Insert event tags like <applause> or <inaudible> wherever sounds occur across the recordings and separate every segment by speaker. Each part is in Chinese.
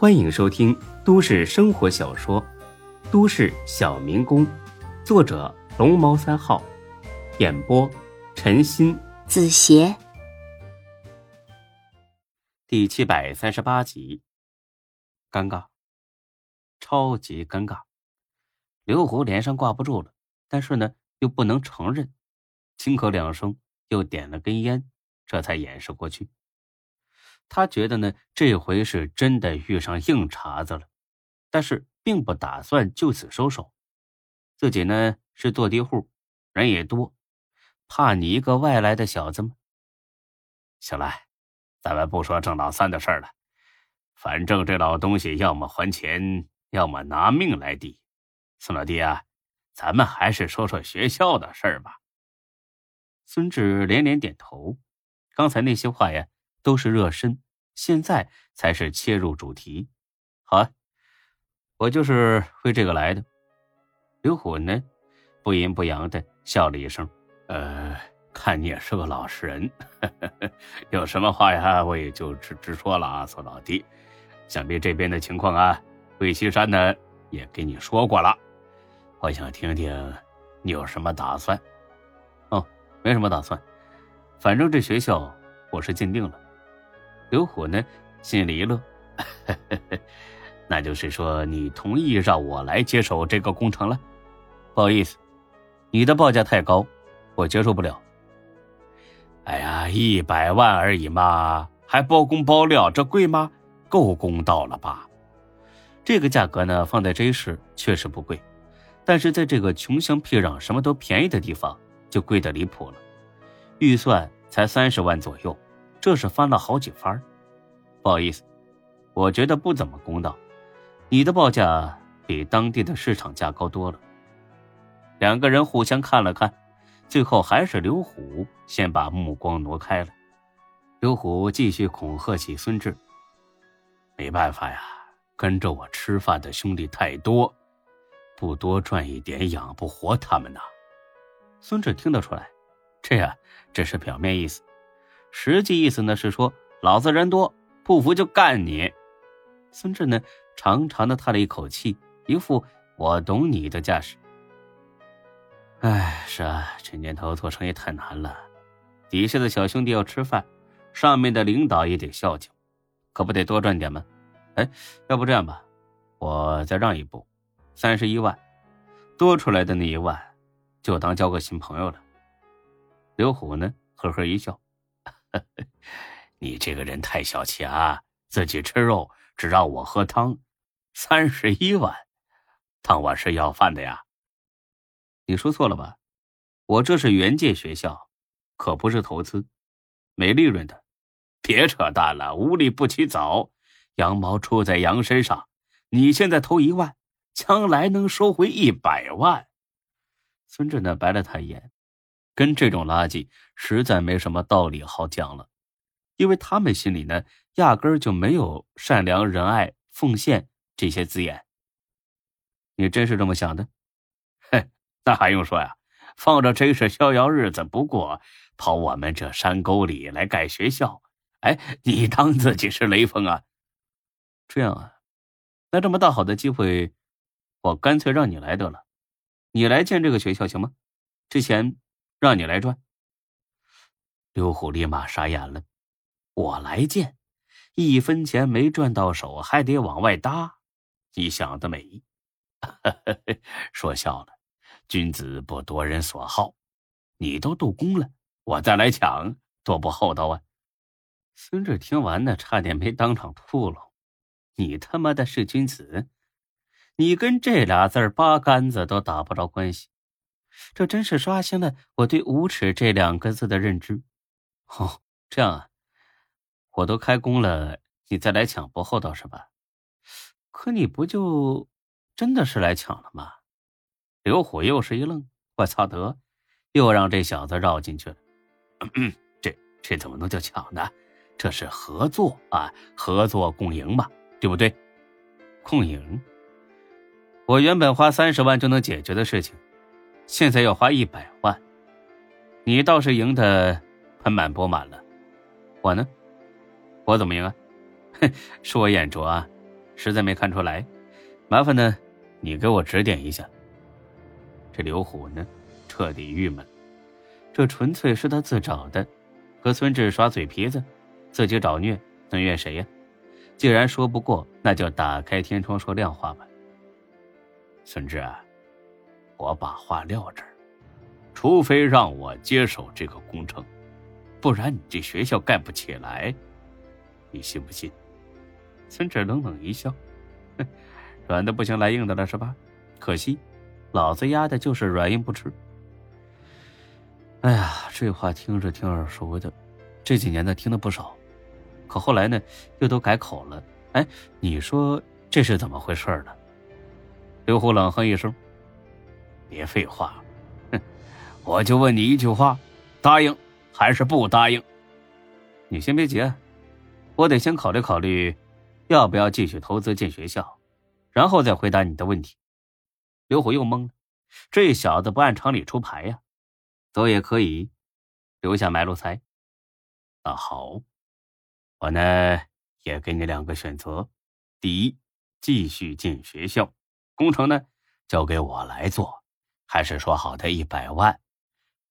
Speaker 1: 欢迎收听都市生活小说《都市小民工》，作者龙猫三号，演播陈鑫、
Speaker 2: 子邪，
Speaker 1: 第七百三十八集。尴尬，超级尴尬。刘胡脸上挂不住了，但是呢，又不能承认，轻咳两声，又点了根烟，这才掩饰过去。他觉得呢，这回是真的遇上硬茬子了，但是并不打算就此收手。自己呢是坐地户，人也多，怕你一个外来的小子吗？
Speaker 3: 行了，咱们不说郑老三的事了，反正这老东西要么还钱，要么拿命来抵。孙老弟啊，咱们还是说说学校的事儿吧。
Speaker 1: 孙志连连点头，刚才那些话呀。都是热身，现在才是切入主题。好啊，我就是为这个来的。刘虎呢，不阴不阳的笑了一声：“
Speaker 3: 呃，看你也是个老实人，有什么话呀，我也就直直说了啊，孙老弟。想必这边的情况啊，魏西山呢也给你说过了。我想听听你有什么打算。
Speaker 1: 哦，没什么打算，反正这学校我是进定了。”刘虎呢，心里一乐，<laughs>
Speaker 3: 那就是说你同意让我来接手这个工程了？
Speaker 1: 不好意思，你的报价太高，我接受不了。
Speaker 3: 哎呀，一百万而已嘛，还包工包料，这贵吗？够公道了吧？
Speaker 1: 这个价格呢，放在这市确实不贵，但是在这个穷乡僻壤、什么都便宜的地方，就贵得离谱了。预算才三十万左右。这是翻了好几番不好意思，我觉得不怎么公道。你的报价比当地的市场价高多了。两个人互相看了看，最后还是刘虎先把目光挪开了。刘虎继续恐吓起孙志：“
Speaker 3: 没办法呀，跟着我吃饭的兄弟太多，不多赚一点养不活他们呐。”
Speaker 1: 孙志听得出来，这呀只是表面意思。实际意思呢是说，老子人多，不服就干你。孙志呢长长的叹了一口气，一副我懂你的架势。哎，是啊，这年头做生意太难了，底下的小兄弟要吃饭，上面的领导也得孝敬，可不得多赚点吗？哎，要不这样吧，我再让一步，三十一万，多出来的那一万，就当交个新朋友了。刘虎呢，呵呵一笑。
Speaker 3: 呵 <laughs> 呵你这个人太小气啊！自己吃肉，只让我喝汤，三十一万，当我是要饭的呀？
Speaker 1: 你说错了吧？我这是原界学校，可不是投资，没利润的。
Speaker 3: 别扯淡了，无利不起早，羊毛出在羊身上。你现在投一万，将来能收回一百万。
Speaker 1: 孙志呢，白了他一眼。跟这种垃圾实在没什么道理好讲了，因为他们心里呢压根儿就没有善良、仁爱、奉献这些字眼。你真是这么想的？<laughs>
Speaker 3: 哼，那还用说呀？放着真是逍遥日子不过，跑我们这山沟里来盖学校？哎，你当自己是雷锋啊？
Speaker 1: 这样啊？那这么大好的机会，我干脆让你来得了。你来建这个学校行吗？之前。让你来赚，
Speaker 3: 刘虎立马傻眼了。我来建，一分钱没赚到手，还得往外搭，你想得美！<laughs> 说笑了，君子不夺人所好。你都动工了，我再来抢，多不厚道啊！
Speaker 1: 孙志听完呢，差点没当场吐了。你他妈的是君子？你跟这俩字八竿子都打不着关系。这真是刷新了我对“无耻”这两个字的认知。哦，这样啊，我都开工了，你再来抢不厚道是吧？可你不就真的是来抢了吗？刘虎又是一愣，我操得，又让这小子绕进去了。
Speaker 3: 这这怎么能叫抢呢？这是合作啊，合作共赢嘛，对不对？
Speaker 1: 共赢？我原本花三十万就能解决的事情。现在要花一百万，你倒是赢得盆满钵满了，我呢？我怎么赢啊？哼，是我眼拙啊，实在没看出来，麻烦呢，你给我指点一下。这刘虎呢，彻底郁闷，这纯粹是他自找的，和孙志耍嘴皮子，自己找虐，能怨谁呀？既然说不过，那就打开天窗说亮话吧。孙志啊，我把话撂这儿，除非让我接手这个工程，不然你这学校盖不起来，你信不信？孙志冷冷一笑，哼，软的不行，来硬的了是吧？可惜，老子丫的就是软硬不吃。哎呀，这话听着挺耳熟的，这几年呢听的不少，可后来呢又都改口了。哎，你说这是怎么回事呢？刘虎冷哼一声：“别废话，哼，我就问你一句话，答应还是不答应？你先别急，我得先考虑考虑。”要不要继续投资建学校，然后再回答你的问题？刘虎又懵了，这小子不按常理出牌呀，走也可以，留下买路财。那好，我呢也给你两个选择：第一，继续建学校，工程呢交给我来做，还是说好的一百万，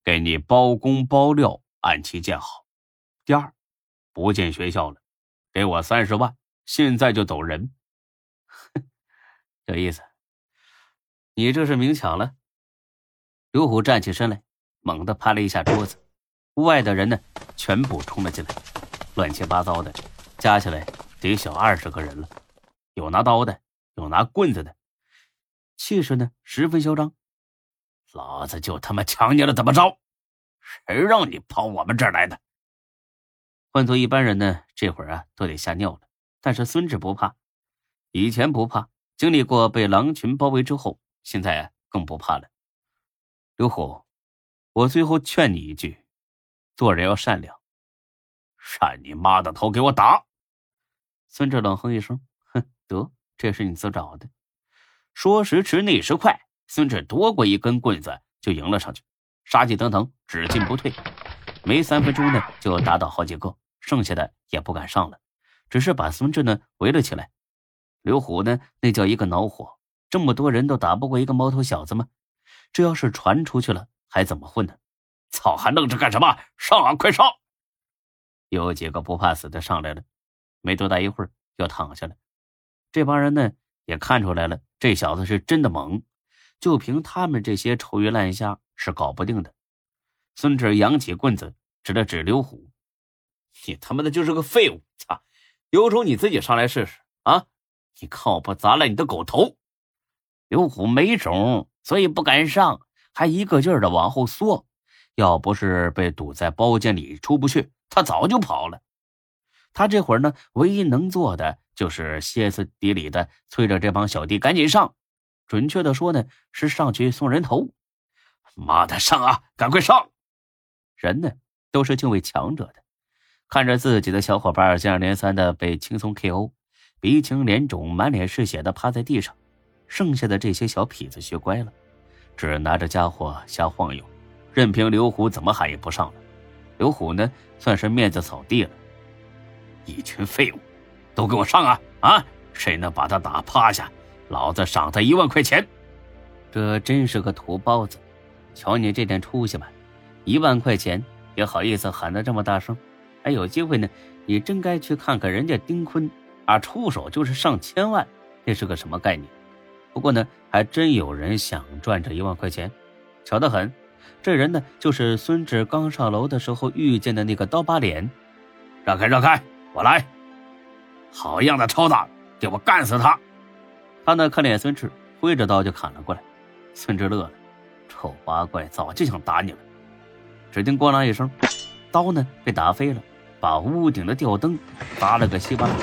Speaker 1: 给你包工包料，按期建好；第二，不建学校了，给我三十万。现在就走人，哼，这意思，你这是明抢了。刘虎站起身来，猛地拍了一下桌子，屋外的人呢，全部冲了进来，乱七八糟的，加起来得小二十个人了，有拿刀的，有拿棍子的，气势呢十分嚣张。老子就他妈抢你了，怎么着？谁让你跑我们这儿来的？换做一般人呢，这会儿啊都得吓尿了。但是孙志不怕，以前不怕，经历过被狼群包围之后，现在更不怕了。刘虎，我最后劝你一句，做人要善良。扇你妈的头，给我打！孙志冷哼一声，哼，得，这是你自找的。说时迟，那时快，孙志夺过一根棍子就迎了上去，杀气腾腾，只进不退，没三分钟呢，就打倒好几个，剩下的也不敢上了。只是把孙志呢围了起来，刘虎呢那叫一个恼火，这么多人都打不过一个毛头小子吗？这要是传出去了，还怎么混呢？操，还愣着干什么？上啊，快上！有几个不怕死的上来了，没多大一会儿又躺下了。这帮人呢也看出来了，这小子是真的猛，就凭他们这些臭鱼烂虾是搞不定的。孙志扬起棍子指了指刘虎：“你他妈的就是个废物！操！”有种你自己上来试试啊！你看我不砸了你的狗头！刘虎没种，所以不敢上，还一个劲儿的往后缩。要不是被堵在包间里出不去，他早就跑了。他这会儿呢，唯一能做的就是歇斯底里的催着这帮小弟赶紧上。准确的说呢，是上去送人头。妈的，上啊！赶快上！人呢，都是敬畏强者的。看着自己的小伙伴接二连三的被轻松 KO，鼻青脸肿、满脸是血的趴在地上，剩下的这些小痞子学乖了，只拿着家伙瞎晃悠，任凭刘虎怎么喊也不上了。刘虎呢，算是面子扫地了。一群废物，都给我上啊啊！谁能把他打趴下，老子赏他一万块钱。这真是个土包子，瞧你这点出息吧，一万块钱也好意思喊得这么大声。还有机会呢，你真该去看看人家丁坤啊，出手就是上千万，那是个什么概念？不过呢，还真有人想赚这一万块钱，巧得很，这人呢就是孙志刚上楼的时候遇见的那个刀疤脸。让开，让开，我来！好样的，超子，给我干死他！他呢看脸孙志挥着刀就砍了过来，孙志乐了，丑八怪，早就想打你了。只听咣啷一声，刀呢被打飞了。把屋顶的吊灯砸了个稀巴烂，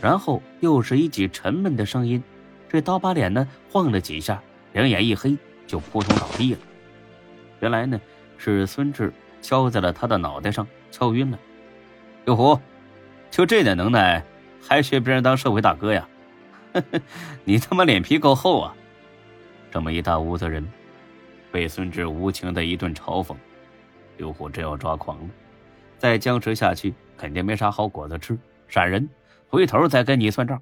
Speaker 1: 然后又是一记沉闷的声音。这刀疤脸呢晃了几下，两眼一黑，就扑通倒地了。原来呢是孙志敲在了他的脑袋上，敲晕了。刘虎，就这点能耐，还学别人当社会大哥呀？<laughs> 你他妈脸皮够厚啊！这么一大屋子人，被孙志无情的一顿嘲讽，刘虎真要抓狂了。再僵持下去，肯定没啥好果子吃。闪人，回头再跟你算账。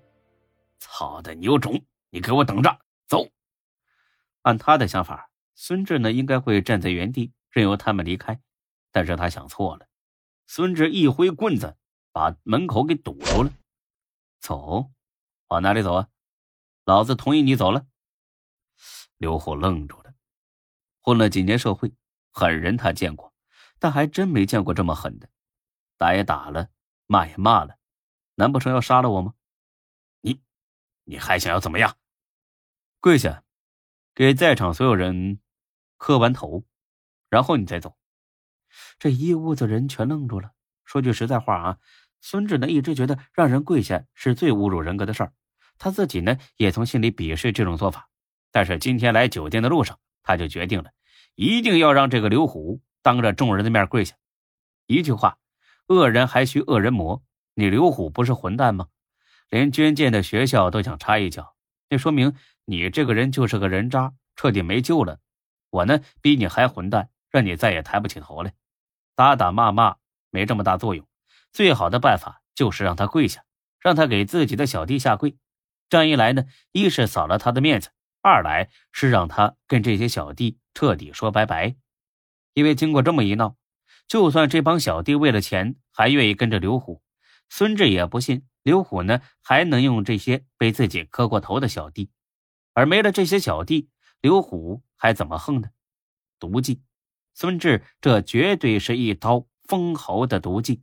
Speaker 3: 操的，你有种！你给我等着，走！
Speaker 1: 按他的想法，孙志呢应该会站在原地，任由他们离开。但是他想错了，孙志一挥棍子，把门口给堵住了。走，往哪里走啊？老子同意你走了。刘虎愣住了，混了几年社会，狠人他见过，但还真没见过这么狠的。打也打了，骂也骂了，难不成要杀了我吗？
Speaker 3: 你，你还想要怎么样？
Speaker 1: 跪下，给在场所有人磕完头，然后你再走。这一屋子人全愣住了。说句实在话啊，孙志呢一直觉得让人跪下是最侮辱人格的事儿，他自己呢也从心里鄙视这种做法。但是今天来酒店的路上，他就决定了，一定要让这个刘虎当着众人的面跪下。一句话，恶人还需恶人磨。你刘虎不是混蛋吗？连捐建的学校都想插一脚，那说明你这个人就是个人渣，彻底没救了。我呢比你还混蛋，让你再也抬不起头来。打打骂骂没这么大作用，最好的办法就是让他跪下，让他给自己的小弟下跪。这样一来呢，一是扫了他的面子，二来是让他跟这些小弟彻底说拜拜。因为经过这么一闹，就算这帮小弟为了钱还愿意跟着刘虎，孙志也不信刘虎呢还能用这些被自己磕过头的小弟。而没了这些小弟，刘虎还怎么横呢？毒计。孙志，这绝对是一刀封喉的毒计。